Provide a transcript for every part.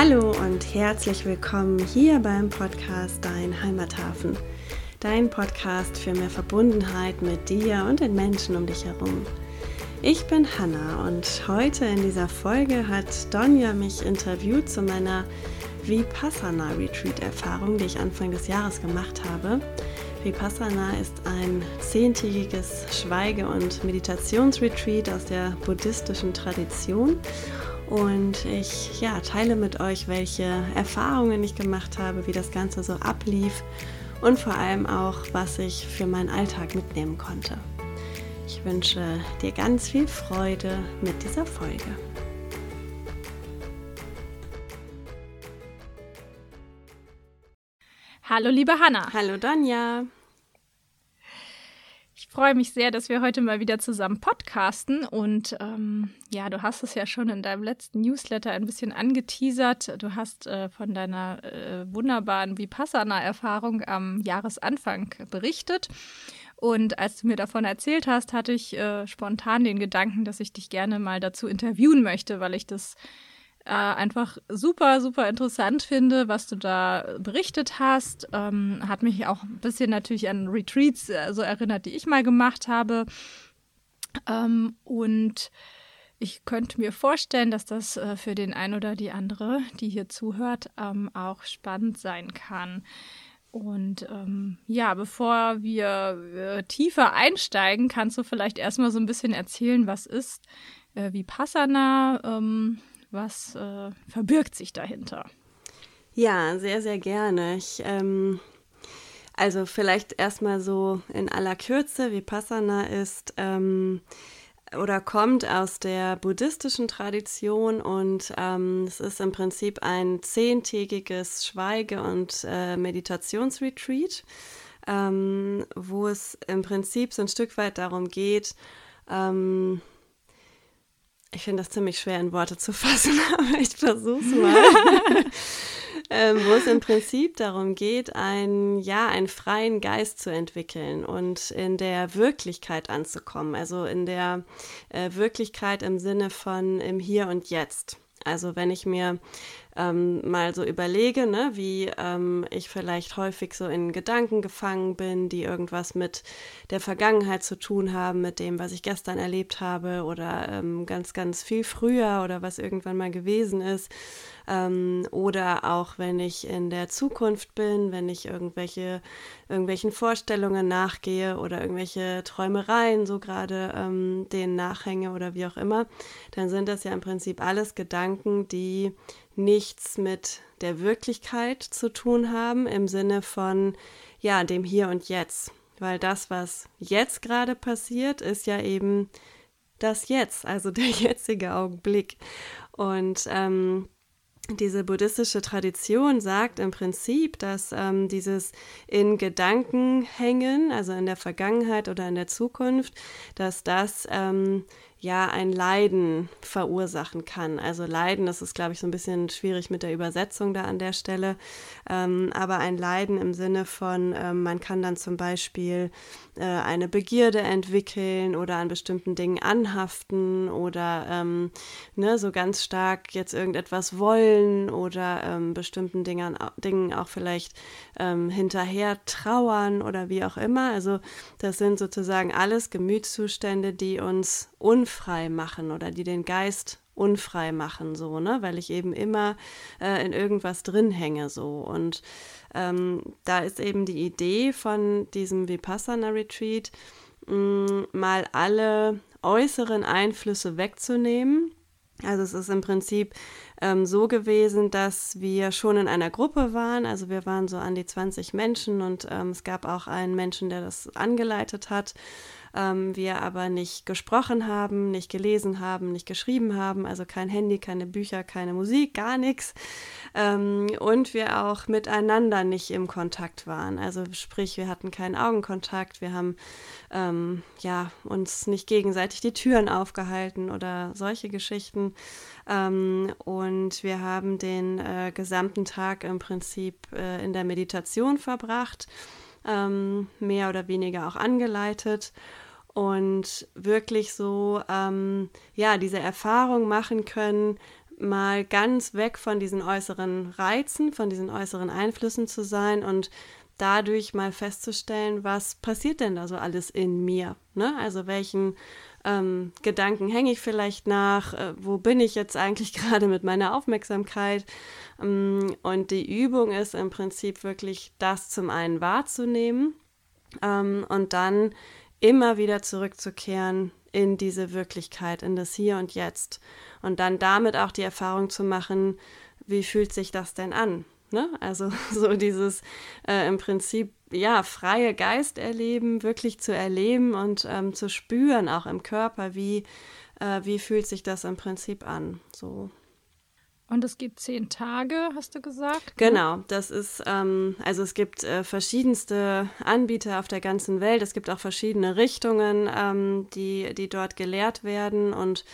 Hallo und herzlich willkommen hier beim Podcast Dein Heimathafen. Dein Podcast für mehr Verbundenheit mit dir und den Menschen um dich herum. Ich bin Hanna und heute in dieser Folge hat Donja mich interviewt zu meiner Vipassana Retreat Erfahrung, die ich Anfang des Jahres gemacht habe. Vipassana ist ein zehntägiges Schweige- und Meditationsretreat aus der buddhistischen Tradition und ich ja, teile mit euch, welche Erfahrungen ich gemacht habe, wie das Ganze so ablief und vor allem auch, was ich für meinen Alltag mitnehmen konnte. Ich wünsche dir ganz viel Freude mit dieser Folge. Hallo liebe Hanna. Hallo Danja. Ich freue mich sehr, dass wir heute mal wieder zusammen podcasten. Und ähm, ja, du hast es ja schon in deinem letzten Newsletter ein bisschen angeteasert. Du hast äh, von deiner äh, wunderbaren Vipassana-Erfahrung am Jahresanfang berichtet. Und als du mir davon erzählt hast, hatte ich äh, spontan den Gedanken, dass ich dich gerne mal dazu interviewen möchte, weil ich das äh, einfach super, super interessant finde, was du da berichtet hast. Ähm, hat mich auch ein bisschen natürlich an Retreats äh, so erinnert, die ich mal gemacht habe. Ähm, und ich könnte mir vorstellen, dass das äh, für den einen oder die andere, die hier zuhört, ähm, auch spannend sein kann. Und ähm, ja, bevor wir äh, tiefer einsteigen, kannst du vielleicht erstmal so ein bisschen erzählen, was ist äh, Vipassana, ähm, was äh, verbirgt sich dahinter? Ja, sehr, sehr gerne. Ich, ähm, also vielleicht erstmal so in aller Kürze, Vipassana ist ähm, oder kommt aus der buddhistischen Tradition und ähm, es ist im Prinzip ein zehntägiges Schweige- und äh, Meditationsretreat, ähm, wo es im Prinzip so ein Stück weit darum geht, ähm, ich finde das ziemlich schwer in Worte zu fassen, aber ich versuche es mal. ähm, wo es im Prinzip darum geht, ein, ja, einen freien Geist zu entwickeln und in der Wirklichkeit anzukommen. Also in der äh, Wirklichkeit im Sinne von im Hier und Jetzt. Also wenn ich mir ähm, mal so überlege, ne, wie ähm, ich vielleicht häufig so in Gedanken gefangen bin, die irgendwas mit der Vergangenheit zu tun haben, mit dem, was ich gestern erlebt habe oder ähm, ganz, ganz viel früher oder was irgendwann mal gewesen ist. Ähm, oder auch wenn ich in der Zukunft bin, wenn ich irgendwelche, irgendwelchen Vorstellungen nachgehe oder irgendwelche Träumereien so gerade ähm, denen nachhänge oder wie auch immer, dann sind das ja im Prinzip alles Gedanken, die nichts mit der Wirklichkeit zu tun haben im Sinne von, ja, dem Hier und Jetzt. Weil das, was jetzt gerade passiert, ist ja eben das Jetzt, also der jetzige Augenblick. Und ähm, diese buddhistische Tradition sagt im Prinzip, dass ähm, dieses in Gedanken hängen, also in der Vergangenheit oder in der Zukunft, dass das ähm, ja ein Leiden verursachen kann. Also Leiden, das ist, glaube ich, so ein bisschen schwierig mit der Übersetzung da an der Stelle, ähm, aber ein Leiden im Sinne von, ähm, man kann dann zum Beispiel äh, eine Begierde entwickeln oder an bestimmten Dingen anhaften oder ähm, ne, so ganz stark jetzt irgendetwas wollen oder ähm, bestimmten Dingen, Dingen auch vielleicht ähm, hinterher trauern oder wie auch immer. Also das sind sozusagen alles Gemütszustände, die uns unfrei machen oder die den Geist unfrei machen, so, ne? Weil ich eben immer äh, in irgendwas drin hänge, so. Und ähm, da ist eben die Idee von diesem Vipassana-Retreat, mm, mal alle äußeren Einflüsse wegzunehmen. Also es ist im Prinzip ähm, so gewesen, dass wir schon in einer Gruppe waren. Also wir waren so an die 20 Menschen und ähm, es gab auch einen Menschen, der das angeleitet hat ähm, wir aber nicht gesprochen haben, nicht gelesen haben, nicht geschrieben haben, also kein Handy, keine Bücher, keine Musik, gar nichts. Ähm, und wir auch miteinander nicht im Kontakt waren. Also sprich, wir hatten keinen Augenkontakt, wir haben ähm, ja, uns nicht gegenseitig die Türen aufgehalten oder solche Geschichten. Ähm, und wir haben den äh, gesamten Tag im Prinzip äh, in der Meditation verbracht, ähm, mehr oder weniger auch angeleitet. und wirklich so, ähm, ja, diese Erfahrung machen können, mal ganz weg von diesen äußeren Reizen, von diesen äußeren Einflüssen zu sein und dadurch mal festzustellen, was passiert denn da so alles in mir? Ne? Also welchen ähm, Gedanken hänge ich vielleicht nach? Äh, wo bin ich jetzt eigentlich gerade mit meiner Aufmerksamkeit? Ähm, und die Übung ist im Prinzip wirklich das zum einen wahrzunehmen ähm, und dann immer wieder zurückzukehren in diese Wirklichkeit, in das Hier und Jetzt. Und dann damit auch die Erfahrung zu machen, wie fühlt sich das denn an? Ne? Also so dieses äh, im Prinzip ja freie Geist erleben, wirklich zu erleben und ähm, zu spüren, auch im Körper, wie, äh, wie fühlt sich das im Prinzip an. So. Und es gibt zehn Tage, hast du gesagt? Genau, das ist, ähm, also es gibt äh, verschiedenste Anbieter auf der ganzen Welt. Es gibt auch verschiedene Richtungen, ähm, die, die dort gelehrt werden. Und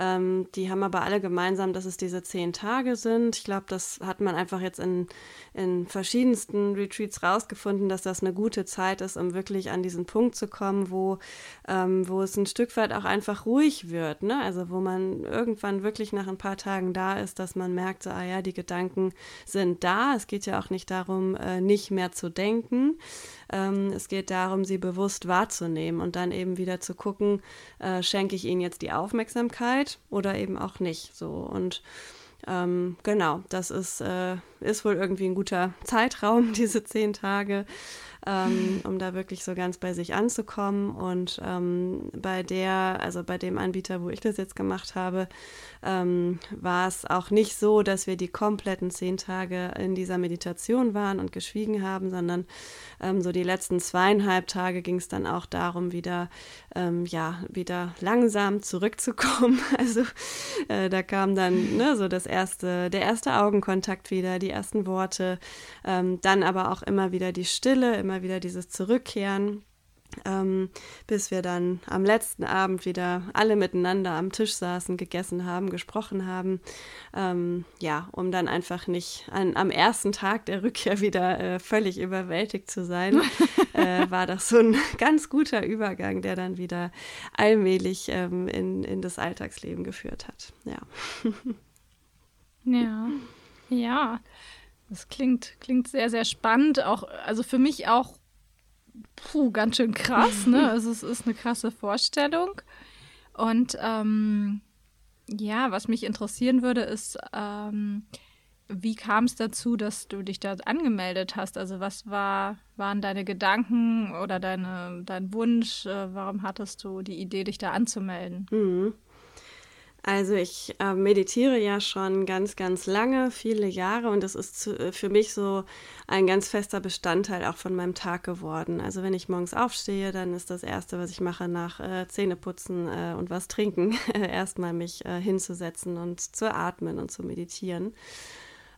ähm, die haben aber alle gemeinsam, dass es diese zehn Tage sind. Ich glaube, das hat man einfach jetzt in, in verschiedensten Retreats rausgefunden, dass das eine gute Zeit ist, um wirklich an diesen Punkt zu kommen, wo, ähm, wo es ein Stück weit auch einfach ruhig wird. Ne? Also wo man irgendwann wirklich nach ein paar Tagen da ist, dass man merkt, so, ah ja, die Gedanken sind da. Es geht ja auch nicht darum, äh, nicht mehr zu denken. Ähm, es geht darum, sie bewusst wahrzunehmen und dann eben wieder zu gucken, äh, schenke ich ihnen jetzt die Aufmerksamkeit oder eben auch nicht. So und ähm, genau, das ist, äh, ist wohl irgendwie ein guter Zeitraum, diese zehn Tage ähm, um da wirklich so ganz bei sich anzukommen. Und ähm, bei der, also bei dem Anbieter, wo ich das jetzt gemacht habe, ähm, war es auch nicht so, dass wir die kompletten zehn Tage in dieser Meditation waren und geschwiegen haben, sondern ähm, so die letzten zweieinhalb Tage ging es dann auch darum, wieder, ähm, ja, wieder langsam zurückzukommen. Also äh, da kam dann ne, so das erste, der erste Augenkontakt wieder, die ersten Worte, ähm, dann aber auch immer wieder die Stille, immer wieder dieses Zurückkehren, ähm, bis wir dann am letzten Abend wieder alle miteinander am Tisch saßen, gegessen haben, gesprochen haben. Ähm, ja, um dann einfach nicht an, am ersten Tag der Rückkehr wieder äh, völlig überwältigt zu sein, äh, war das so ein ganz guter Übergang, der dann wieder allmählich ähm, in, in das Alltagsleben geführt hat. Ja. ja. Ja. Das klingt, klingt sehr, sehr spannend. Auch, also für mich auch puh, ganz schön krass, ne? Also es ist eine krasse Vorstellung. Und ähm, ja, was mich interessieren würde, ist, ähm, wie kam es dazu, dass du dich da angemeldet hast? Also was war, waren deine Gedanken oder deine, dein Wunsch? Äh, warum hattest du die Idee, dich da anzumelden? Mhm. Also ich äh, meditiere ja schon ganz, ganz lange, viele Jahre und das ist zu, äh, für mich so ein ganz fester Bestandteil auch von meinem Tag geworden. Also wenn ich morgens aufstehe, dann ist das Erste, was ich mache nach äh, Zähneputzen äh, und was trinken, erstmal mich äh, hinzusetzen und zu atmen und zu meditieren.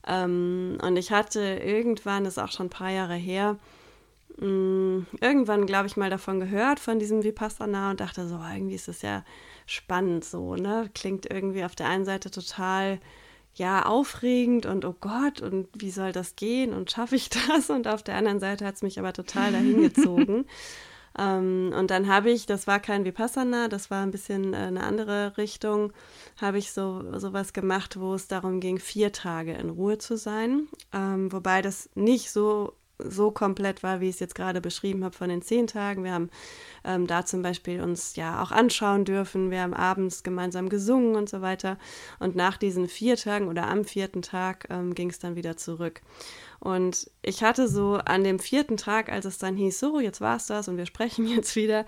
Ähm, und ich hatte irgendwann, das ist auch schon ein paar Jahre her, mh, mm, irgendwann, glaube ich, mal davon gehört, von diesem Vipassana und dachte so, irgendwie ist das ja spannend so, ne? Klingt irgendwie auf der einen Seite total ja, aufregend und oh Gott, und wie soll das gehen und schaffe ich das? Und auf der anderen Seite hat es mich aber total dahin gezogen. ähm, und dann habe ich, das war kein Vipassana, das war ein bisschen äh, eine andere Richtung, habe ich so sowas gemacht, wo es darum ging, vier Tage in Ruhe zu sein. Ähm, wobei das nicht so so komplett war, wie ich es jetzt gerade beschrieben habe von den zehn Tagen. Wir haben ähm, da zum Beispiel uns ja auch anschauen dürfen. Wir haben abends gemeinsam gesungen und so weiter. Und nach diesen vier Tagen oder am vierten Tag ähm, ging es dann wieder zurück. Und ich hatte so an dem vierten Tag, als es dann hieß, so, jetzt war es das und wir sprechen jetzt wieder,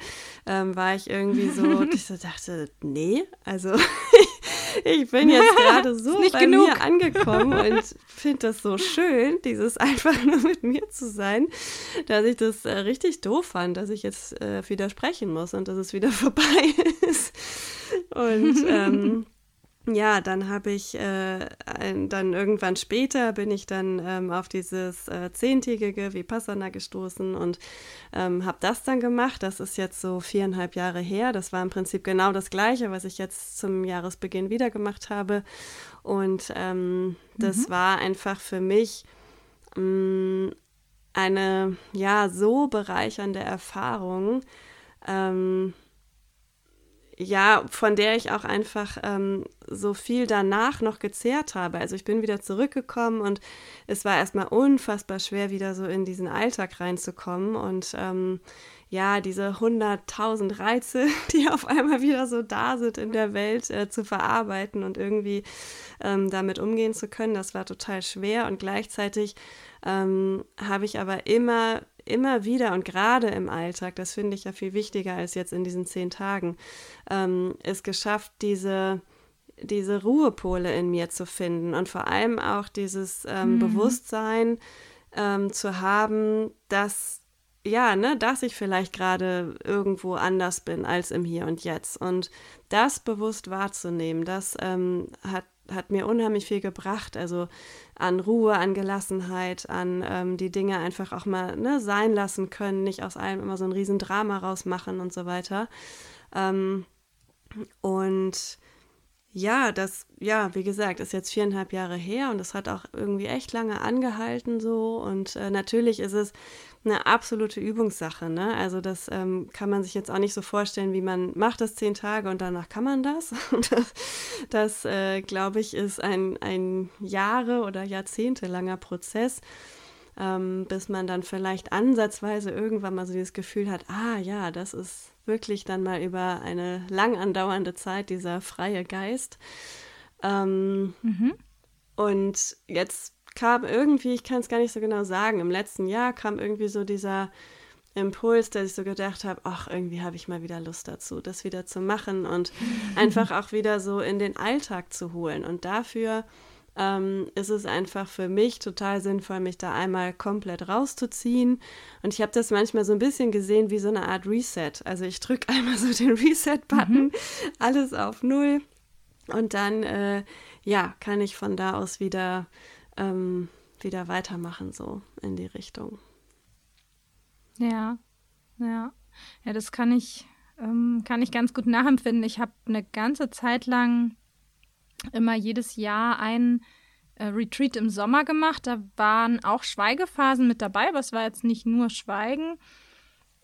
ähm, war ich irgendwie so, ich so dachte, nee, also ich bin jetzt gerade so bei genug. mir angekommen und finde das so schön, dieses einfach nur mit mir zu sein, dass ich das äh, richtig doof fand, dass ich jetzt äh, widersprechen muss und dass es wieder vorbei ist. Und ähm, ja, dann habe ich äh, ein, dann irgendwann später bin ich dann ähm, auf dieses äh, zehntägige Vipassana gestoßen und ähm, habe das dann gemacht. Das ist jetzt so viereinhalb Jahre her. Das war im Prinzip genau das Gleiche, was ich jetzt zum Jahresbeginn wieder gemacht habe. Und ähm, das mhm. war einfach für mich mh, mm, eine ja so bereichernde Erfahrung. Ähm, ja, von der ich auch einfach ähm, so viel danach noch gezehrt habe. Also ich bin wieder zurückgekommen und es war erstmal unfassbar schwer, wieder so in diesen Alltag reinzukommen und ähm, ja, diese hunderttausend Reize, die auf einmal wieder so da sind in der Welt, äh, zu verarbeiten und irgendwie ähm, damit umgehen zu können, das war total schwer und gleichzeitig ähm, habe ich aber immer immer wieder und gerade im Alltag, das finde ich ja viel wichtiger als jetzt in diesen zehn Tagen, ähm, es geschafft, diese, diese Ruhepole in mir zu finden und vor allem auch dieses ähm, mhm. Bewusstsein ähm, zu haben, dass ja, ne, dass ich vielleicht gerade irgendwo anders bin als im Hier und Jetzt. Und das bewusst wahrzunehmen, das ähm, hat hat mir unheimlich viel gebracht. Also an Ruhe, an Gelassenheit, an ähm, die Dinge einfach auch mal ne, sein lassen können, nicht aus allem immer so ein Riesendrama rausmachen und so weiter. Ähm, und ja, das, ja, wie gesagt, ist jetzt viereinhalb Jahre her und es hat auch irgendwie echt lange angehalten so. Und äh, natürlich ist es eine absolute Übungssache. Ne? Also das ähm, kann man sich jetzt auch nicht so vorstellen, wie man macht das zehn Tage und danach kann man das. das, das äh, glaube ich, ist ein, ein Jahre- oder Jahrzehntelanger Prozess, ähm, bis man dann vielleicht ansatzweise irgendwann mal so dieses Gefühl hat, ah ja, das ist wirklich dann mal über eine lang andauernde Zeit dieser freie Geist. Ähm, mhm. Und jetzt kam irgendwie, ich kann es gar nicht so genau sagen, im letzten Jahr kam irgendwie so dieser Impuls, dass ich so gedacht habe, ach, irgendwie habe ich mal wieder Lust dazu, das wieder zu machen und einfach auch wieder so in den Alltag zu holen. Und dafür ähm, ist es einfach für mich total sinnvoll, mich da einmal komplett rauszuziehen. Und ich habe das manchmal so ein bisschen gesehen wie so eine Art Reset. Also ich drücke einmal so den Reset-Button, mhm. alles auf Null. Und dann, äh, ja, kann ich von da aus wieder ähm, wieder weitermachen, so in die Richtung. Ja, ja. Ja, das kann ich, ähm, kann ich ganz gut nachempfinden. Ich habe eine ganze Zeit lang immer jedes Jahr ein äh, Retreat im Sommer gemacht. Da waren auch Schweigephasen mit dabei, aber es war jetzt nicht nur Schweigen,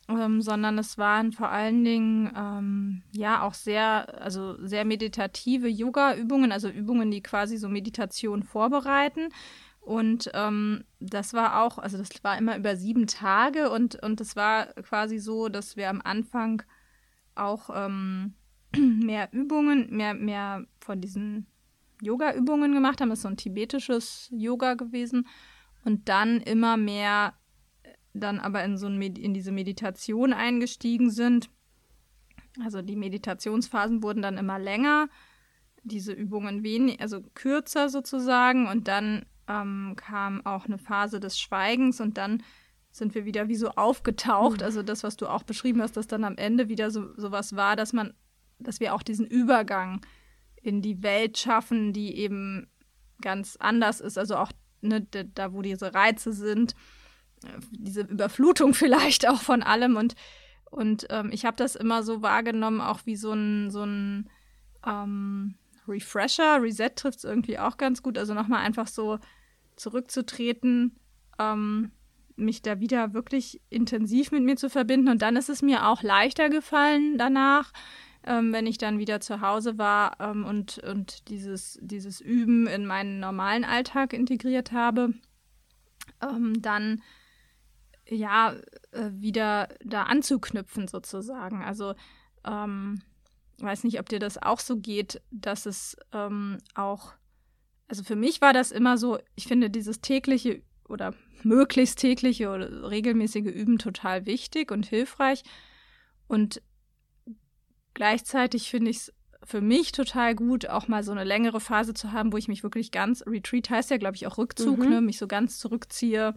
ähm, sondern es waren vor allen Dingen ähm, ja auch sehr, also sehr meditative Yoga-Übungen, also Übungen, die quasi so Meditation vorbereiten. Und ähm, das war auch, also das war immer über sieben Tage und, und es war quasi so, dass wir am Anfang auch ähm, mehr Übungen, mehr, mehr von diesen Yoga-Übungen gemacht haben. Das ist so ein tibetisches Yoga gewesen. Und dann immer mehr dann aber in so ein in diese Meditation eingestiegen sind. Also die Meditationsphasen wurden dann immer länger, diese Übungen wenig, also kürzer sozusagen und dann ähm, kam auch eine Phase des Schweigens und dann sind wir wieder wie so aufgetaucht. Mhm. Also das, was du auch beschrieben hast, dass dann am Ende wieder so sowas war, dass man, dass wir auch diesen Übergang in die Welt schaffen, die eben ganz anders ist. Also auch ne, da, wo diese Reize sind diese Überflutung vielleicht auch von allem und und ähm, ich habe das immer so wahrgenommen, auch wie so ein, so ein ähm, Refresher, Reset trifft es irgendwie auch ganz gut. Also nochmal einfach so zurückzutreten, ähm, mich da wieder wirklich intensiv mit mir zu verbinden. Und dann ist es mir auch leichter gefallen danach, ähm, wenn ich dann wieder zu Hause war ähm, und, und dieses, dieses Üben in meinen normalen Alltag integriert habe. Ähm, dann ja, äh, wieder da anzuknüpfen sozusagen. Also ähm, weiß nicht, ob dir das auch so geht, dass es ähm, auch, also für mich war das immer so, ich finde dieses tägliche oder möglichst tägliche oder regelmäßige Üben total wichtig und hilfreich. Und gleichzeitig finde ich es für mich total gut, auch mal so eine längere Phase zu haben, wo ich mich wirklich ganz, Retreat heißt ja, glaube ich, auch Rückzug, mhm. ne, mich so ganz zurückziehe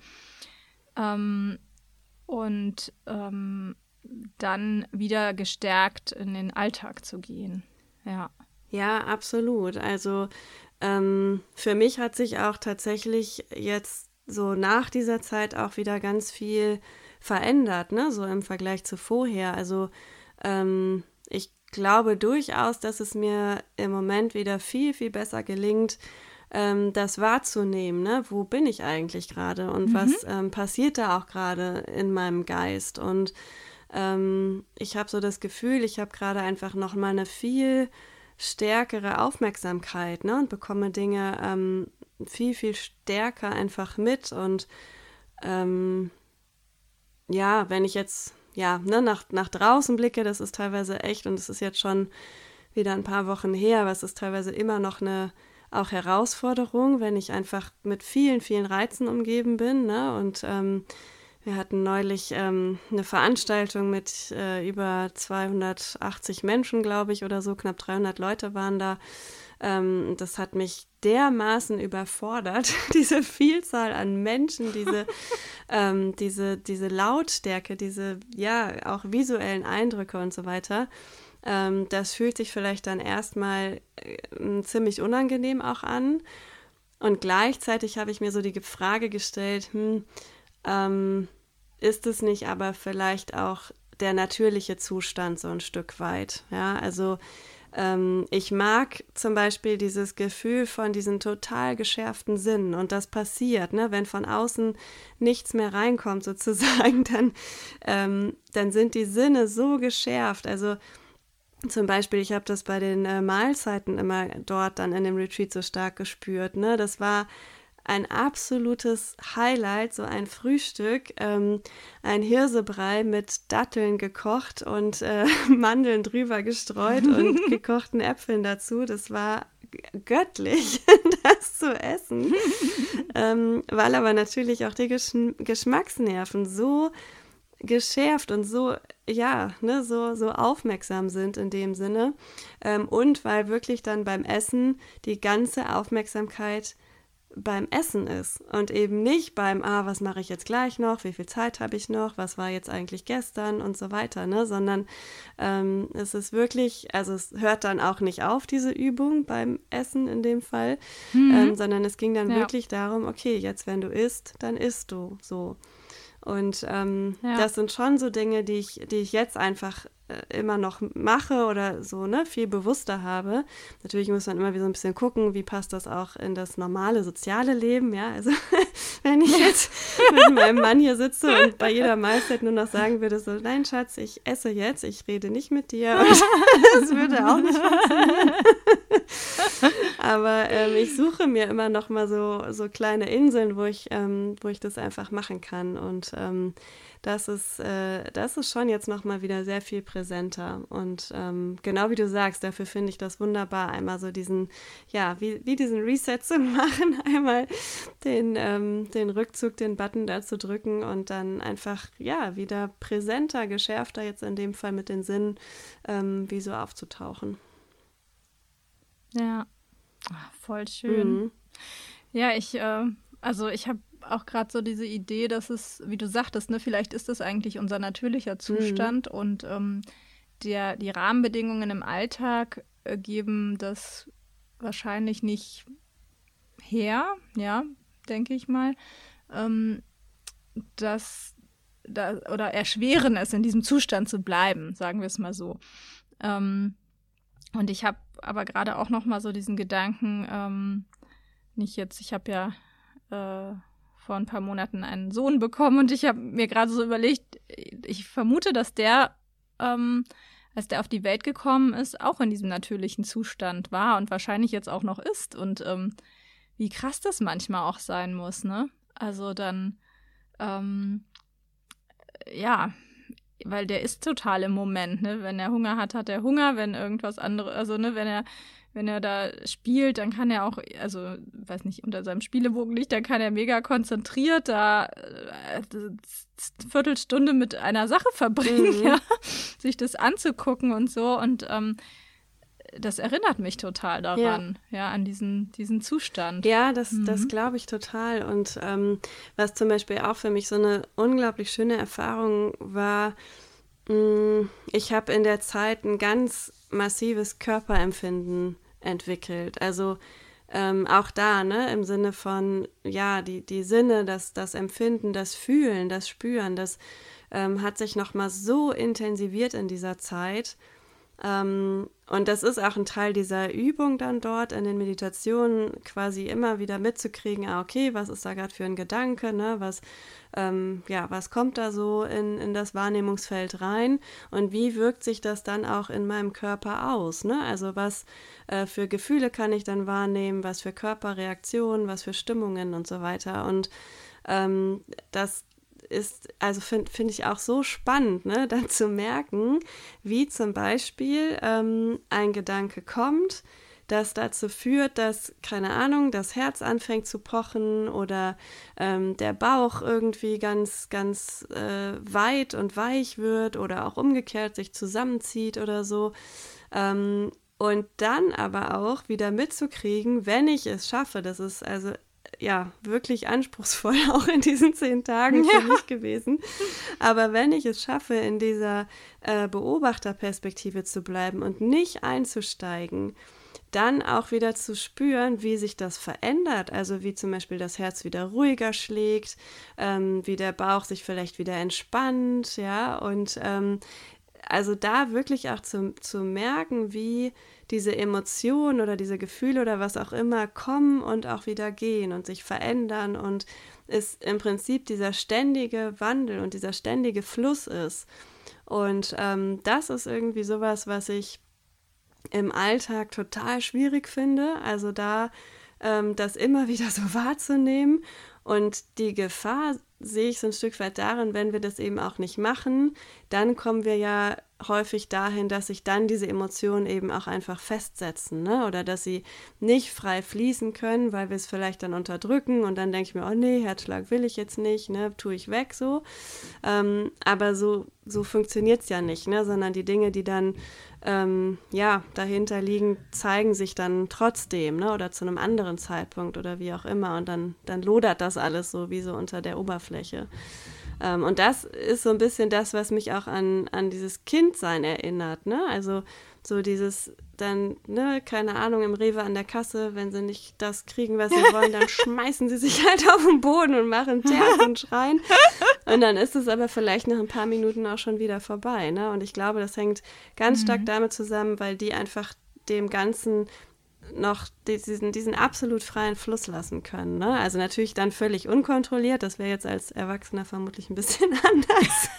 ähm, und ähm, dann wieder gestärkt in den Alltag zu gehen. Ja. Ja, absolut. Also ähm, für mich hat sich auch tatsächlich jetzt so nach dieser Zeit auch wieder ganz viel verändert, ne? So im Vergleich zu vorher. Also ähm, ich glaube durchaus, dass es mir im Moment wieder viel, viel besser gelingt, ähm, das wahrzunehmen, ne? wo bin ich eigentlich gerade und mhm. was ähm, passiert da auch gerade in meinem Geist und ähm, ich habe so das Gefühl, ich habe gerade einfach noch mal eine viel stärkere Aufmerksamkeit ne, und bekomme Dinge ähm, viel, viel stärker einfach mit. Und ähm, ja, wenn ich jetzt ja, ne, nach, nach draußen blicke, das ist teilweise echt und es ist jetzt schon wieder ein paar Wochen her, aber es ist teilweise immer noch eine auch Herausforderung, wenn ich einfach mit vielen, vielen Reizen umgeben bin. Ne? Und ähm, wir hatten neulich ähm, eine Veranstaltung mit äh, über 280 Menschen, glaube ich, oder so, knapp 300 Leute waren da. Ähm, das hat mich dermaßen überfordert, diese Vielzahl an Menschen, diese, ähm, diese, diese Lautstärke, diese, ja, auch visuellen Eindrücke und so weiter. Ähm, das fühlt sich vielleicht dann erstmal äh, ziemlich unangenehm auch an. Und gleichzeitig habe ich mir so die Frage gestellt, hm, ähm, ist es nicht aber vielleicht auch der natürliche Zustand so ein Stück weit? Ja, also ähm, ich mag zum Beispiel dieses Gefühl von diesen total geschärften Sinnen und das passiert, ne? wenn von außen nichts mehr reinkommt sozusagen, dann, ähm, dann sind die Sinne so geschärft. Also zum Beispiel, ich habe das bei den äh, Mahlzeiten immer dort dann in dem Retreat so stark gespürt. Ne? Das war ein absolutes Highlight, so ein Frühstück, ähm, ein Hirsebrei mit Datteln gekocht und äh, Mandeln drüber gestreut und gekochten Äpfeln dazu. Das war göttlich, das zu essen, ähm, weil aber natürlich auch die Gesch Geschmacksnerven so geschärft und so, ja, ne, so, so aufmerksam sind in dem Sinne. Ähm, und weil wirklich dann beim Essen die ganze Aufmerksamkeit beim Essen ist und eben nicht beim, ah, was mache ich jetzt gleich noch, wie viel Zeit habe ich noch, was war jetzt eigentlich gestern und so weiter, ne? sondern ähm, es ist wirklich, also es hört dann auch nicht auf, diese Übung beim Essen in dem Fall, mhm. ähm, sondern es ging dann ja. wirklich darum, okay, jetzt wenn du isst, dann isst du so. Und ähm, ja. das sind schon so Dinge, die ich, die ich jetzt einfach immer noch mache oder so, ne, viel bewusster habe. Natürlich muss man immer wieder so ein bisschen gucken, wie passt das auch in das normale soziale Leben, ja. Also wenn ich jetzt mit meinem Mann hier sitze und bei jeder Mahlzeit nur noch sagen würde, so, nein, Schatz, ich esse jetzt, ich rede nicht mit dir. das würde auch nicht funktionieren. Aber ähm, ich suche mir immer noch mal so, so kleine Inseln, wo ich, ähm, wo ich das einfach machen kann. Und ähm, das ist, äh, das ist schon jetzt noch mal wieder sehr viel präsenter. Und ähm, genau wie du sagst, dafür finde ich das wunderbar, einmal so diesen, ja, wie, wie diesen Reset zu machen, einmal den, ähm, den Rückzug, den Button da zu drücken und dann einfach, ja, wieder präsenter, geschärfter jetzt in dem Fall mit den Sinnen, ähm, wie so aufzutauchen. Ja, voll schön. Mhm. Ja, ich, äh, also ich habe auch gerade so diese Idee, dass es, wie du sagtest, ne, vielleicht ist das eigentlich unser natürlicher Zustand mhm. und ähm, der, die Rahmenbedingungen im Alltag äh, geben das wahrscheinlich nicht her, ja, denke ich mal, ähm, dass da, oder erschweren es, in diesem Zustand zu bleiben, sagen wir es mal so. Ähm, und ich habe aber gerade auch noch mal so diesen Gedanken, ähm, nicht jetzt, ich habe ja äh, vor ein paar Monaten einen Sohn bekommen und ich habe mir gerade so überlegt, ich vermute, dass der, ähm, als der auf die Welt gekommen ist, auch in diesem natürlichen Zustand war und wahrscheinlich jetzt auch noch ist und ähm, wie krass das manchmal auch sein muss, ne? Also dann, ähm, ja, weil der ist total im Moment, ne? Wenn er Hunger hat, hat er Hunger, wenn irgendwas anderes, also ne, wenn er wenn er da spielt, dann kann er auch, also weiß nicht, unter seinem Spielebogen liegt, dann kann er mega konzentriert da äh, Viertelstunde mit einer Sache verbringen, mhm. ja, sich das anzugucken und so und ähm, das erinnert mich total daran, ja, ja an diesen, diesen Zustand. Ja, das, mhm. das glaube ich total. Und ähm, was zum Beispiel auch für mich so eine unglaublich schöne Erfahrung war, mh, mm, ich habe in der Zeit ein ganz massives Körperempfinden entwickelt. Also ähm, auch da, ne, im Sinne von, ja, die, die Sinne, das, das Empfinden, das Fühlen, das Spüren, das ähm, hat sich nochmal so intensiviert in dieser Zeit. Ähm, und das ist auch ein Teil dieser Übung dann dort in den Meditationen, quasi immer wieder mitzukriegen, ah, okay, was ist da gerade für ein Gedanke, ne? Was, ähm, ja, was kommt da so in, in das Wahrnehmungsfeld rein und wie wirkt sich das dann auch in meinem Körper aus, ne? Also was äh, für Gefühle kann ich dann wahrnehmen, was für Körperreaktionen, was für Stimmungen und so weiter. Und ähm, das ist, also finde find ich auch so spannend, ne, dann zu merken, wie zum Beispiel ähm, ein Gedanke kommt, das dazu führt, dass, keine Ahnung, das Herz anfängt zu pochen oder ähm, der Bauch irgendwie ganz, ganz äh, weit und weich wird oder auch umgekehrt sich zusammenzieht oder so. Ähm, und dann aber auch wieder mitzukriegen, wenn ich es schaffe, das ist also ja, wirklich anspruchsvoll auch in diesen zehn Tagen für ja. mich gewesen. Aber wenn ich es schaffe, in dieser äh, Beobachterperspektive zu bleiben und nicht einzusteigen, dann auch wieder zu spüren, wie sich das verändert. Also wie zum Beispiel das Herz wieder ruhiger schlägt, ähm, wie der Bauch sich vielleicht wieder entspannt, ja, und ähm, also da wirklich auch zu, zu merken, wie diese Emotionen oder diese Gefühle oder was auch immer kommen und auch wieder gehen und sich verändern und es im Prinzip dieser ständige Wandel und dieser ständige Fluss ist. Und ähm, das ist irgendwie sowas, was ich im Alltag total schwierig finde. Also da ähm, das immer wieder so wahrzunehmen und die Gefahr sehe ich so ein Stück weit darin, wenn wir das eben auch nicht machen, dann kommen wir ja häufig dahin, dass sich dann diese Emotionen eben auch einfach festsetzen, ne? Oder dass sie nicht frei fließen können, weil wir es vielleicht dann unterdrücken und dann denke ich mir, oh nee, Herzschlag will ich jetzt nicht, ne? Tue ich weg so. Ähm, aber so, so funktioniert es ja nicht, ne? Sondern die Dinge, die dann ähm, ja dahinter liegen, zeigen sich dann trotzdem, ne? Oder zu einem anderen Zeitpunkt oder wie auch immer. Und dann, dann lodert das alles so wie so unter der Oberfläche. Ähm, und das ist so ein bisschen das, was mich auch an, an dieses Kindsein erinnert. Ne? Also so dieses dann, ne, keine Ahnung, im Rewe an der Kasse, wenn sie nicht das kriegen, was sie wollen, dann schmeißen sie sich halt auf den Boden und machen Terz und schreien. Und dann ist es aber vielleicht nach ein paar Minuten auch schon wieder vorbei. Ne? Und ich glaube, das hängt ganz mhm. stark damit zusammen, weil die einfach dem Ganzen noch diesen, diesen absolut freien Fluss lassen können. Ne? Also natürlich dann völlig unkontrolliert. Das wäre jetzt als Erwachsener vermutlich ein bisschen anders.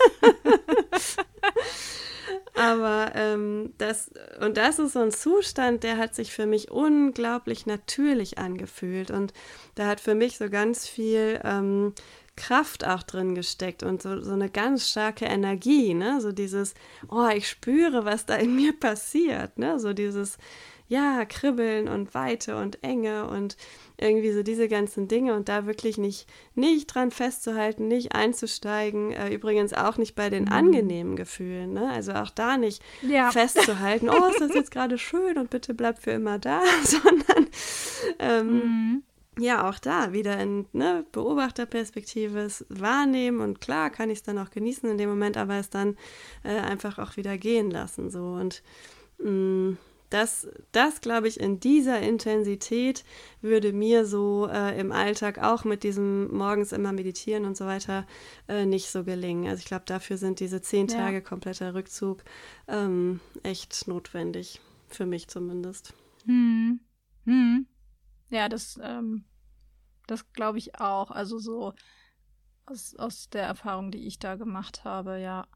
Aber ähm, das, und das ist so ein Zustand, der hat sich für mich unglaublich natürlich angefühlt. Und da hat für mich so ganz viel ähm, Kraft auch drin gesteckt und so, so eine ganz starke Energie, ne? So dieses, oh, ich spüre, was da in mir passiert, ne? So dieses, ja, Kribbeln und Weite und Enge und irgendwie so diese ganzen Dinge und da wirklich nicht, nicht dran festzuhalten, nicht einzusteigen. Äh, übrigens auch nicht bei den mhm. angenehmen Gefühlen, ne? Also auch da nicht ja. festzuhalten, oh, ist das jetzt gerade schön und bitte bleib für immer da, sondern ähm, mhm. ja, auch da wieder in ne, Beobachterperspektive wahrnehmen und klar kann ich es dann auch genießen in dem Moment, aber es dann äh, einfach auch wieder gehen lassen. So und mh, mm, das, das glaube ich, in dieser Intensität würde mir so äh, im Alltag auch mit diesem morgens immer meditieren und so weiter äh, nicht so gelingen. Also ich glaube, dafür sind diese zehn ja. Tage kompletter Rückzug ähm, echt notwendig, für mich zumindest. Hm. Hm. Ja, das, ähm, das glaube ich auch. Also so aus, aus der Erfahrung, die ich da gemacht habe, ja.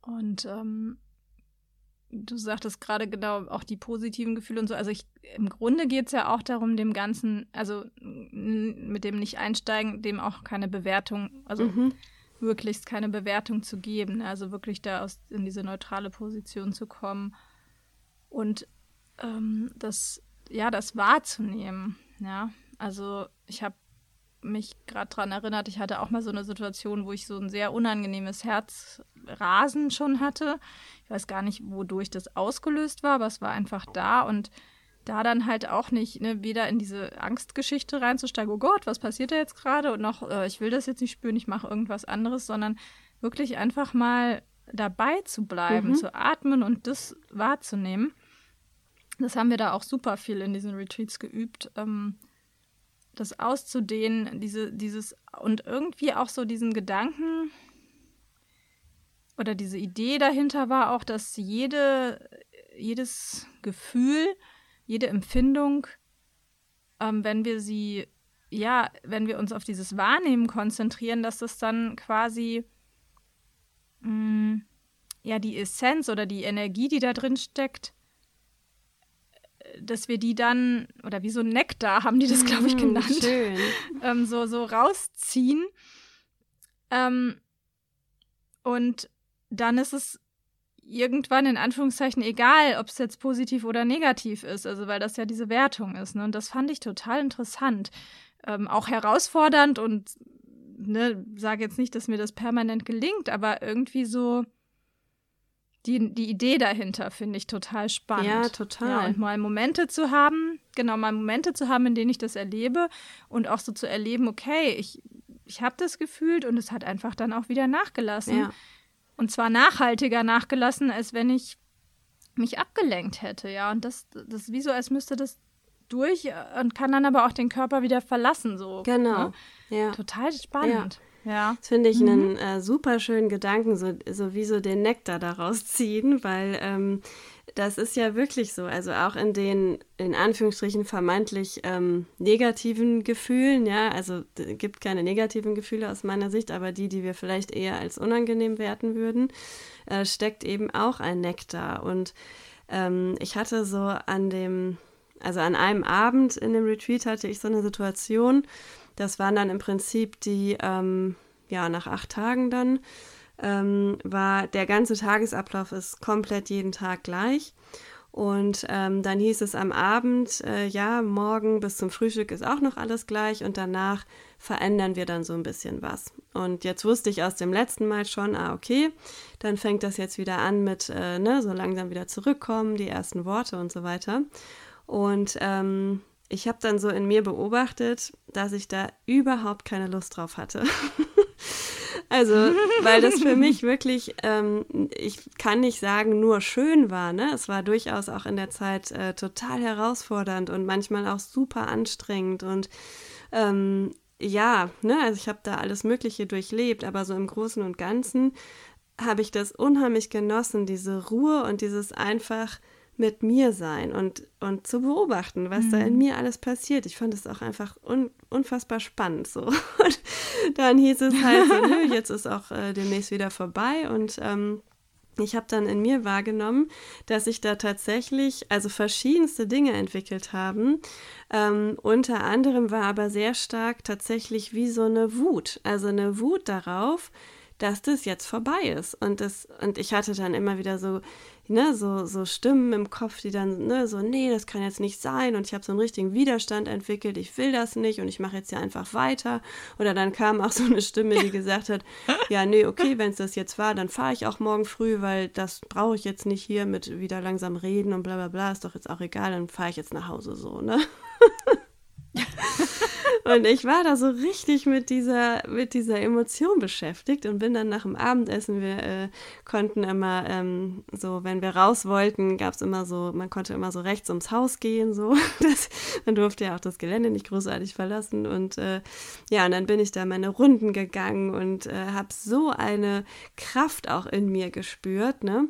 Und ähm, du sagtest gerade genau auch die positiven Gefühle und so. Also ich, im Grunde geht es ja auch darum, dem Ganzen, also mit dem nicht einsteigen, dem auch keine Bewertung, also mhm. wirklich keine Bewertung zu geben. Ne? Also wirklich da aus in diese neutrale Position zu kommen und ähm, das, ja, das wahrzunehmen. Ja, also ich habe mich gerade daran erinnert, ich hatte auch mal so eine Situation, wo ich so ein sehr unangenehmes Herzrasen schon hatte. Ich weiß gar nicht, wodurch das ausgelöst war, aber es war einfach da und da dann halt auch nicht, ne, weder in diese Angstgeschichte reinzusteigen, oh Gott, was passiert da jetzt gerade und noch, äh, ich will das jetzt nicht spüren, ich mache irgendwas anderes, sondern wirklich einfach mal dabei zu bleiben, mhm. zu atmen und das wahrzunehmen. Das haben wir da auch super viel in diesen Retreats geübt. Ähm, das auszudehnen, diese, dieses und irgendwie auch so diesen Gedanken oder diese Idee dahinter war auch, dass jede jedes Gefühl, jede Empfindung, ähm, wenn wir sie, ja, wenn wir uns auf dieses Wahrnehmen konzentrieren, dass das dann quasi mh, mm, ja die Essenz oder die Energie, die da drin steckt, dass wir die dann, oder wie so Nektar haben die das, glaube ich, mm, genannt, ähm, so, so rausziehen. Ähm, und dann ist es irgendwann in Anführungszeichen egal, ob es jetzt positiv oder negativ ist, also weil das ja diese Wertung ist. Ne? Und das fand ich total interessant. Ähm, auch herausfordernd und ne, sage jetzt nicht, dass mir das permanent gelingt, aber irgendwie so die, die Idee dahinter finde ich total spannend. Ja, total. Ja, und mal Momente zu haben, genau, mal Momente zu haben, in denen ich das erlebe und auch so zu erleben, okay, ich, ich habe das gefühlt und es hat einfach dann auch wieder nachgelassen. Ja. Und zwar nachhaltiger nachgelassen, als wenn ich mich abgelenkt hätte, ja. Und das, das ist wie so, als müsste das durch und kann dann aber auch den Körper wieder verlassen, so. Genau. Ne? Ja. Total spannend. Ja. Ja. Das finde ich mhm. einen äh, super schönen Gedanken, so, so wie so den Nektar daraus ziehen, weil ähm, das ist ja wirklich so. Also auch in den, in Anführungsstrichen, vermeintlich ähm, negativen Gefühlen, ja, also gibt keine negativen Gefühle aus meiner Sicht, aber die, die wir vielleicht eher als unangenehm werten würden, äh, steckt eben auch ein Nektar. Und ähm, ich hatte so an dem, also an einem Abend in dem Retreat hatte ich so eine Situation, das waren dann im Prinzip die, ähm, ja, nach acht Tagen dann, ähm, war der ganze Tagesablauf ist komplett jeden Tag gleich. Und ähm, dann hieß es am Abend, äh, ja, morgen bis zum Frühstück ist auch noch alles gleich und danach verändern wir dann so ein bisschen was. Und jetzt wusste ich aus dem letzten Mal schon, ah, okay, dann fängt das jetzt wieder an mit, äh, ne, so langsam wieder zurückkommen, die ersten Worte und so weiter. Und ähm, ich habe dann so in mir beobachtet, dass ich da überhaupt keine Lust drauf hatte. also, weil das für mich wirklich, ähm, ich kann nicht sagen, nur schön war. Ne? Es war durchaus auch in der Zeit äh, total herausfordernd und manchmal auch super anstrengend. Und ähm, ja, ne, also ich habe da alles Mögliche durchlebt, aber so im Großen und Ganzen habe ich das unheimlich genossen, diese Ruhe und dieses einfach mit mir sein und, und zu beobachten, was mhm. da in mhm. mir alles passiert. Ich fand es auch einfach un, unfassbar spannend so. Und dann hieß es halt so, nö, jetzt ist auch äh, demnächst wieder vorbei und ähm, ich habe dann in mir wahrgenommen, dass sich da tatsächlich also verschiedenste Dinge entwickelt haben. Ähm, unter anderem war aber sehr stark tatsächlich wie so eine Wut, also eine Wut darauf, dass das jetzt vorbei ist. Und, das, und ich hatte dann immer wieder so ne, so, so Stimmen im Kopf, die dann, ne, so, nee, das kann jetzt nicht sein und ich habe so einen richtigen Widerstand entwickelt, ich will das nicht und ich mache jetzt ja einfach weiter. Oder dann kam auch so eine Stimme, die gesagt hat, ja, nee, okay, wenn es das jetzt war, dann fahre ich auch morgen früh, weil das brauche ich jetzt nicht hier mit wieder langsam reden und bla bla bla, ist doch jetzt auch egal, dann fahre ich jetzt nach Hause so, ne? Und ich war da so richtig mit dieser, mit dieser Emotion beschäftigt und bin dann nach dem Abendessen, wir äh, konnten immer ähm, so, wenn wir raus wollten, gab es immer so, man konnte immer so rechts ums Haus gehen, so. Das, man durfte ja auch das Gelände nicht großartig verlassen. Und äh, ja, und dann bin ich da meine Runden gegangen und äh, habe so eine Kraft auch in mir gespürt, ne?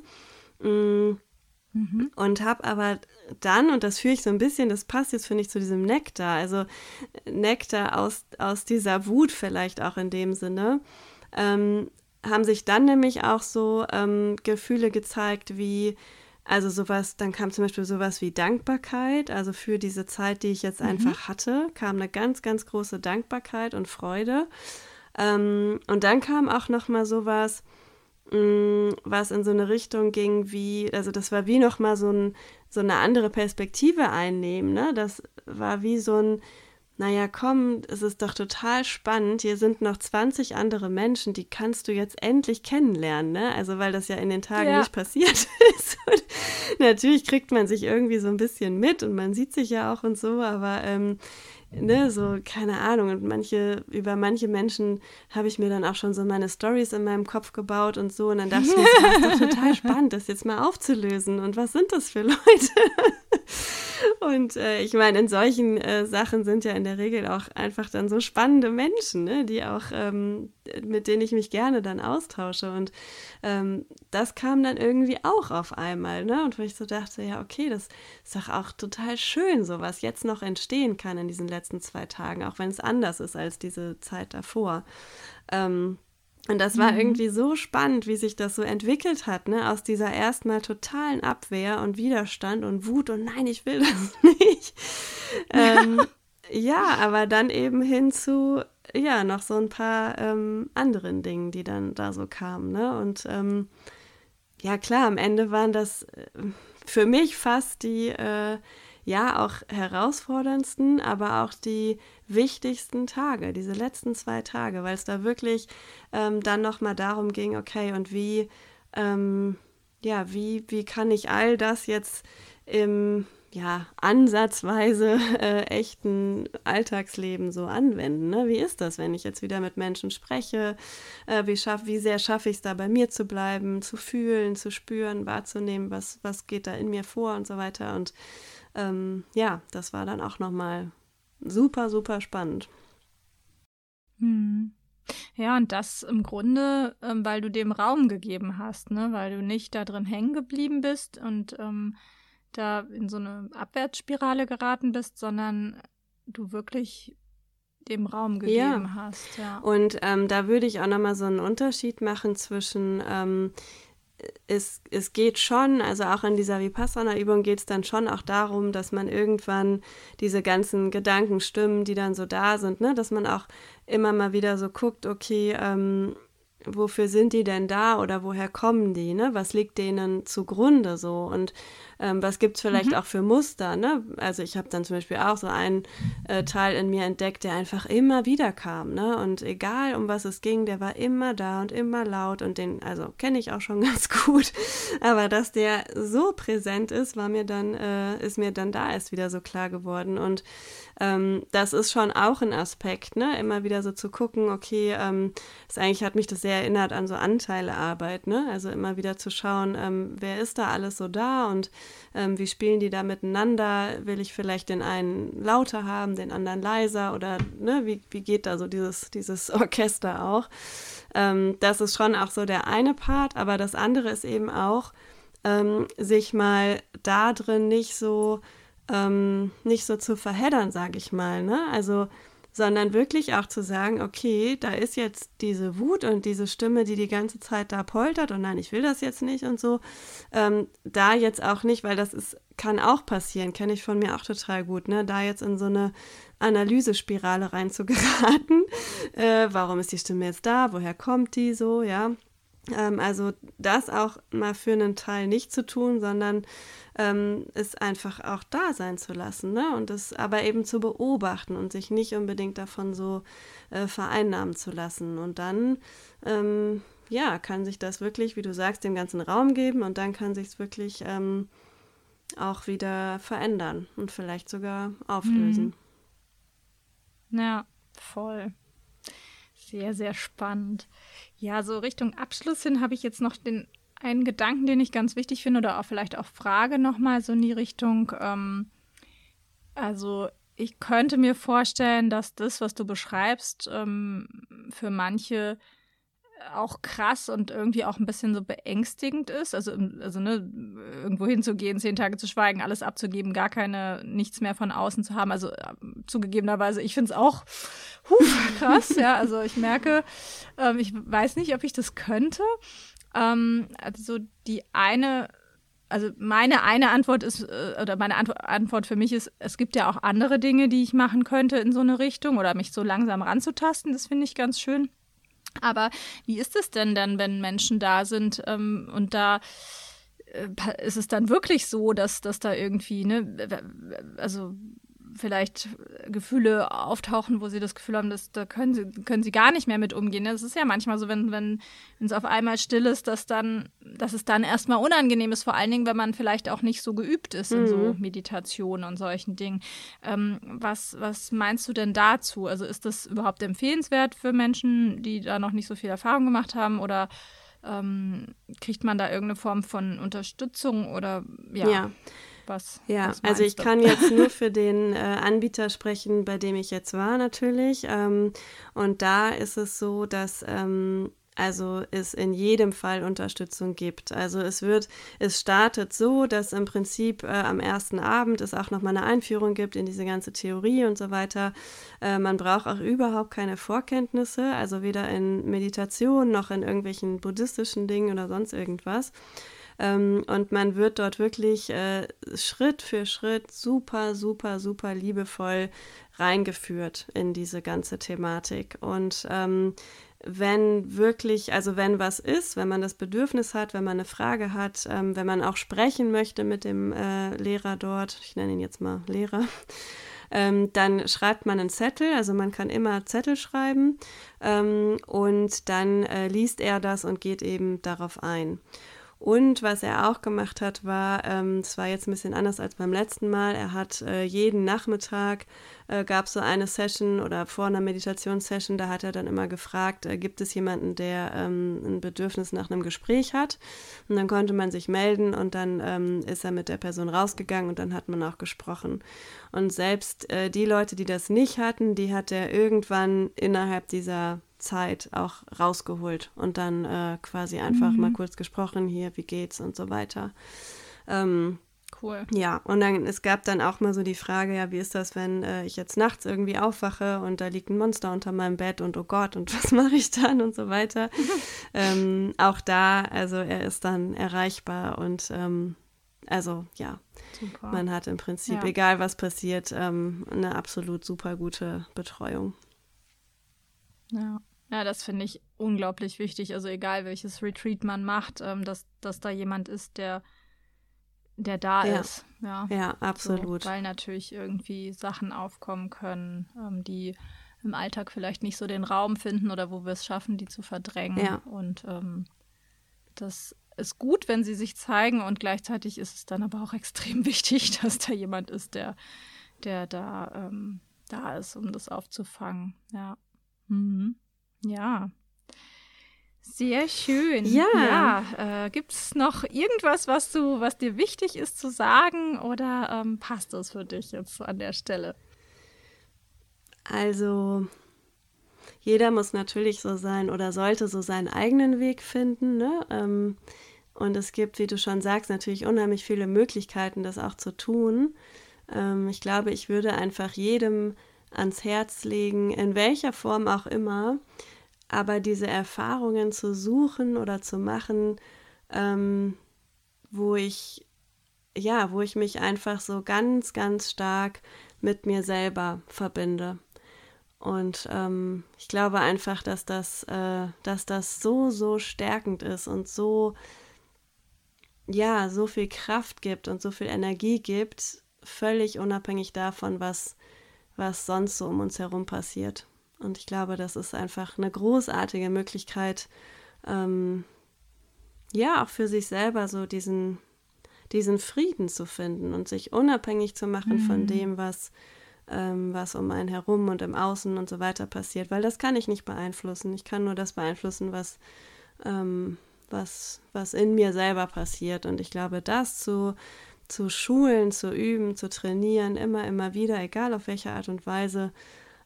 Mm Mhm. Und habe aber dann, und das führe ich so ein bisschen, das passt jetzt, finde ich, zu diesem Nektar, also Nektar aus, aus dieser Wut vielleicht auch in dem Sinne, ähm, haben sich dann nämlich auch so ähm, Gefühle gezeigt wie, also sowas, dann kam zum Beispiel sowas wie Dankbarkeit, also für diese Zeit, die ich jetzt mhm. einfach hatte, kam eine ganz, ganz große Dankbarkeit und Freude. Ähm, und dann kam auch noch mal sowas, was in so eine Richtung ging wie, also das war wie nochmal so, ein, so eine andere Perspektive einnehmen, ne? Das war wie so ein, naja, komm, es ist doch total spannend, hier sind noch 20 andere Menschen, die kannst du jetzt endlich kennenlernen, ne? Also weil das ja in den Tagen ja. nicht passiert ist. Und natürlich kriegt man sich irgendwie so ein bisschen mit und man sieht sich ja auch und so, aber ähm, ne, so, keine Ahnung. Und manche, über manche Menschen habe ich mir dann auch schon so meine Stories in meinem Kopf gebaut und so. Und dann dachte ich mir, das ist doch total spannend, das jetzt mal aufzulösen. Und was sind das für Leute? Und äh, ich meine, in solchen äh, Sachen sind ja in der Regel auch einfach dann so spannende Menschen, ne? die auch, ähm, mit denen ich mich gerne dann austausche. Und ähm, das kam dann irgendwie auch auf einmal, ne? Und wo ich so dachte, ja, okay, das ist doch auch total schön, so was jetzt noch entstehen kann in diesen letzten zwei Tagen, auch wenn es anders ist als diese Zeit davor. Ähm, und das war mhm. irgendwie so spannend, wie sich das so entwickelt hat, ne? Aus dieser erstmal totalen Abwehr und Widerstand und Wut und nein, ich will das nicht. ähm, ja, aber dann eben hin zu, ja, noch so ein paar ähm, anderen Dingen, die dann da so kamen, ne? Und ähm, ja, klar, am Ende waren das äh, für mich fast die, äh, ja, auch herausforderndsten, aber auch die wichtigsten Tage, diese letzten zwei Tage, weil es da wirklich ähm, dann nochmal darum ging, okay, und wie, ähm, ja, wie, wie kann ich all das jetzt im ja, ansatzweise äh, echten Alltagsleben so anwenden. Ne? Wie ist das, wenn ich jetzt wieder mit Menschen spreche? Äh, wie, schaff, wie sehr schaffe ich es da bei mir zu bleiben, zu fühlen, zu spüren, wahrzunehmen, was, was geht da in mir vor und so weiter. Und ähm, ja, das war dann auch nochmal super, super spannend. Hm. Ja, und das im Grunde, ähm, weil du dem Raum gegeben hast, ne? weil du nicht da drin hängen geblieben bist und ähm, da in so eine Abwärtsspirale geraten bist, sondern du wirklich dem Raum gegeben ja. hast. Ja. Und ähm, da würde ich auch nochmal so einen Unterschied machen zwischen ähm, es, es geht schon, also auch in dieser Vipassana-Übung geht es dann schon auch darum, dass man irgendwann diese ganzen Gedankenstimmen, die dann so da sind, ne, dass man auch immer mal wieder so guckt, okay, ähm, wofür sind die denn da oder woher kommen die, ne? Was liegt denen zugrunde so? Und ähm, was gibt es vielleicht mhm. auch für Muster, ne? Also ich habe dann zum Beispiel auch so einen äh, Teil in mir entdeckt, der einfach immer wieder kam, ne? Und egal um was es ging, der war immer da und immer laut und den, also kenne ich auch schon ganz gut. Aber dass der so präsent ist, war mir dann, äh, ist mir dann da erst wieder so klar geworden. Und ähm, das ist schon auch ein Aspekt, ne? Immer wieder so zu gucken, okay, ähm, das eigentlich hat mich das sehr erinnert an so Anteilearbeit, ne? Also immer wieder zu schauen, ähm, wer ist da alles so da und ähm, wie spielen die da miteinander? Will ich vielleicht den einen lauter haben, den anderen leiser oder ne? Wie, wie geht da so dieses, dieses Orchester auch? Ähm, das ist schon auch so der eine Part, aber das andere ist eben auch, ähm, sich mal da drin nicht so ähm, nicht so zu verheddern, sage ich mal. Ne? Also, sondern wirklich auch zu sagen, okay, da ist jetzt diese Wut und diese Stimme, die die ganze Zeit da poltert und nein, ich will das jetzt nicht und so. Ähm, da jetzt auch nicht, weil das ist, kann auch passieren, kenne ich von mir auch total gut, ne? da jetzt in so eine Analysespirale reinzugeraten. Äh, warum ist die Stimme jetzt da? Woher kommt die so? Ja. Ähm, also das auch mal für einen Teil nicht zu tun, sondern ähm, es einfach auch da sein zu lassen, ne? Und es aber eben zu beobachten und sich nicht unbedingt davon so äh, vereinnahmen zu lassen. Und dann, ähm, ja, kann sich das wirklich, wie du sagst, dem ganzen Raum geben und dann kann sich es wirklich ähm, auch wieder verändern und vielleicht sogar auflösen. Mhm. Ja, voll. Sehr, sehr spannend. Ja, so Richtung Abschluss hin habe ich jetzt noch den einen Gedanken, den ich ganz wichtig finde oder auch vielleicht auch Frage nochmal so in die Richtung. Ähm, also ich könnte mir vorstellen, dass das, was du beschreibst, ähm, für manche auch krass und irgendwie auch ein bisschen so beängstigend ist. Also, also ne, irgendwo hinzugehen, zehn Tage zu schweigen, alles abzugeben, gar keine, nichts mehr von außen zu haben. Also äh, zugegebenerweise, ich finde es auch huh, krass, ja. Also ich merke, ähm, ich weiß nicht, ob ich das könnte. Ähm, also die eine, also meine eine Antwort ist, äh, oder meine Antwort für mich ist, es gibt ja auch andere Dinge, die ich machen könnte in so eine Richtung oder mich so langsam ranzutasten. Das finde ich ganz schön. Aber wie ist es denn dann, wenn Menschen da sind ähm, und da äh, ist es dann wirklich so, dass, dass da irgendwie, ne, also vielleicht Gefühle auftauchen, wo sie das Gefühl haben, dass da können sie, können sie gar nicht mehr mit umgehen. Es ist ja manchmal so, wenn, wenn es auf einmal still ist, dass dann, dass es dann erstmal unangenehm ist, vor allen Dingen, wenn man vielleicht auch nicht so geübt ist in mhm. so Meditationen und solchen Dingen. Ähm, was, was meinst du denn dazu? Also ist das überhaupt empfehlenswert für Menschen, die da noch nicht so viel Erfahrung gemacht haben oder ähm, kriegt man da irgendeine Form von Unterstützung oder ja? Ja. Was, ja, was also ich du? kann jetzt nur für den äh, Anbieter sprechen, bei dem ich jetzt war natürlich. Ähm, und da ist es so, dass ähm, also es in jedem Fall Unterstützung gibt. Also es wird, es startet so, dass im Prinzip äh, am ersten Abend es auch nochmal eine Einführung gibt in diese ganze Theorie und so weiter. Äh, man braucht auch überhaupt keine Vorkenntnisse, also weder in Meditation noch in irgendwelchen buddhistischen Dingen oder sonst irgendwas. Ähm, und man wird dort wirklich äh, Schritt für Schritt super, super, super liebevoll reingeführt in diese ganze Thematik. Und ähm, wenn wirklich, also wenn was ist, wenn man das Bedürfnis hat, wenn man eine Frage hat, ähm, wenn man auch sprechen möchte mit dem äh, Lehrer dort, ich nenne ihn jetzt mal Lehrer, ähm, dann schreibt man einen Zettel, also man kann immer Zettel schreiben ähm, und dann äh, liest er das und geht eben darauf ein. Und was er auch gemacht hat, war, ähm, es war jetzt ein bisschen anders als beim letzten Mal, er hat äh, jeden Nachmittag äh, gab so eine Session oder vor einer Meditationssession, da hat er dann immer gefragt, äh, gibt es jemanden, der ähm, ein Bedürfnis nach einem Gespräch hat? Und dann konnte man sich melden und dann ähm, ist er mit der Person rausgegangen und dann hat man auch gesprochen. Und selbst äh, die Leute, die das nicht hatten, die hat er irgendwann innerhalb dieser Zeit auch rausgeholt und dann äh, quasi einfach mhm. mal kurz gesprochen, hier, wie geht's und so weiter. Ähm, cool. Ja, und dann es gab dann auch mal so die Frage, ja, wie ist das, wenn äh, ich jetzt nachts irgendwie aufwache und da liegt ein Monster unter meinem Bett und oh Gott, und was mache ich dann und so weiter. ähm, auch da, also er ist dann erreichbar und ähm, also ja, super. man hat im Prinzip, ja. egal was passiert, ähm, eine absolut super gute Betreuung. Ja. Ja, das finde ich unglaublich wichtig. Also egal welches Retreat man macht, ähm, dass, dass da jemand ist, der, der da ja. ist. Ja, ja absolut. So, weil natürlich irgendwie Sachen aufkommen können, ähm, die im Alltag vielleicht nicht so den Raum finden oder wo wir es schaffen, die zu verdrängen. Ja. Und ähm, das ist gut, wenn sie sich zeigen und gleichzeitig ist es dann aber auch extrem wichtig, dass da jemand ist, der, der da, ähm, da ist, um das aufzufangen. Ja. Mhm. Ja. Sehr schön. Ja. ja äh, Gibt es noch irgendwas, was du, was dir wichtig ist zu sagen oder ähm, passt das für dich jetzt an der Stelle? Also jeder muss natürlich so sein oder sollte so seinen eigenen Weg finden. Ne? Ähm, und es gibt, wie du schon sagst, natürlich unheimlich viele Möglichkeiten, das auch zu tun. Ähm, ich glaube, ich würde einfach jedem ans Herz legen, in welcher Form auch immer, aber diese Erfahrungen zu suchen oder zu machen, ähm, wo ich, ja, wo ich mich einfach so ganz, ganz stark mit mir selber verbinde. Und ähm, ich glaube einfach, dass das, äh, dass das so, so stärkend ist und so, ja, so viel Kraft gibt und so viel Energie gibt, völlig unabhängig davon, was was sonst so um uns herum passiert. Und ich glaube, das ist einfach eine großartige Möglichkeit, ähm, ja, auch für sich selber so diesen, diesen Frieden zu finden und sich unabhängig zu machen mhm. von dem, was, ähm, was um einen herum und im Außen und so weiter passiert. Weil das kann ich nicht beeinflussen. Ich kann nur das beeinflussen, was, ähm, was, was in mir selber passiert. Und ich glaube, das zu zu schulen, zu üben, zu trainieren, immer, immer wieder, egal auf welche Art und Weise,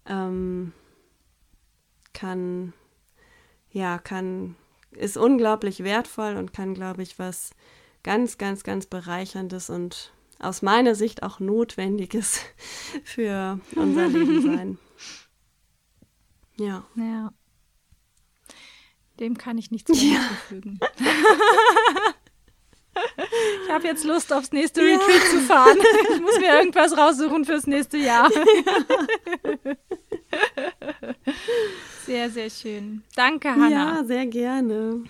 ähm, kann, ja, kann, ist unglaublich wertvoll und kann, glaube ich, was ganz, ganz, ganz bereicherndes und aus meiner Sicht auch notwendiges für unser Leben sein. Ja. Ja. Dem kann ich nichts mehr hinzufügen. Ich habe jetzt Lust, aufs nächste ja. Retreat zu fahren. Ich muss mir irgendwas raussuchen fürs nächste Jahr. Ja. Sehr, sehr schön. Danke, Hanna. Ja, sehr gerne.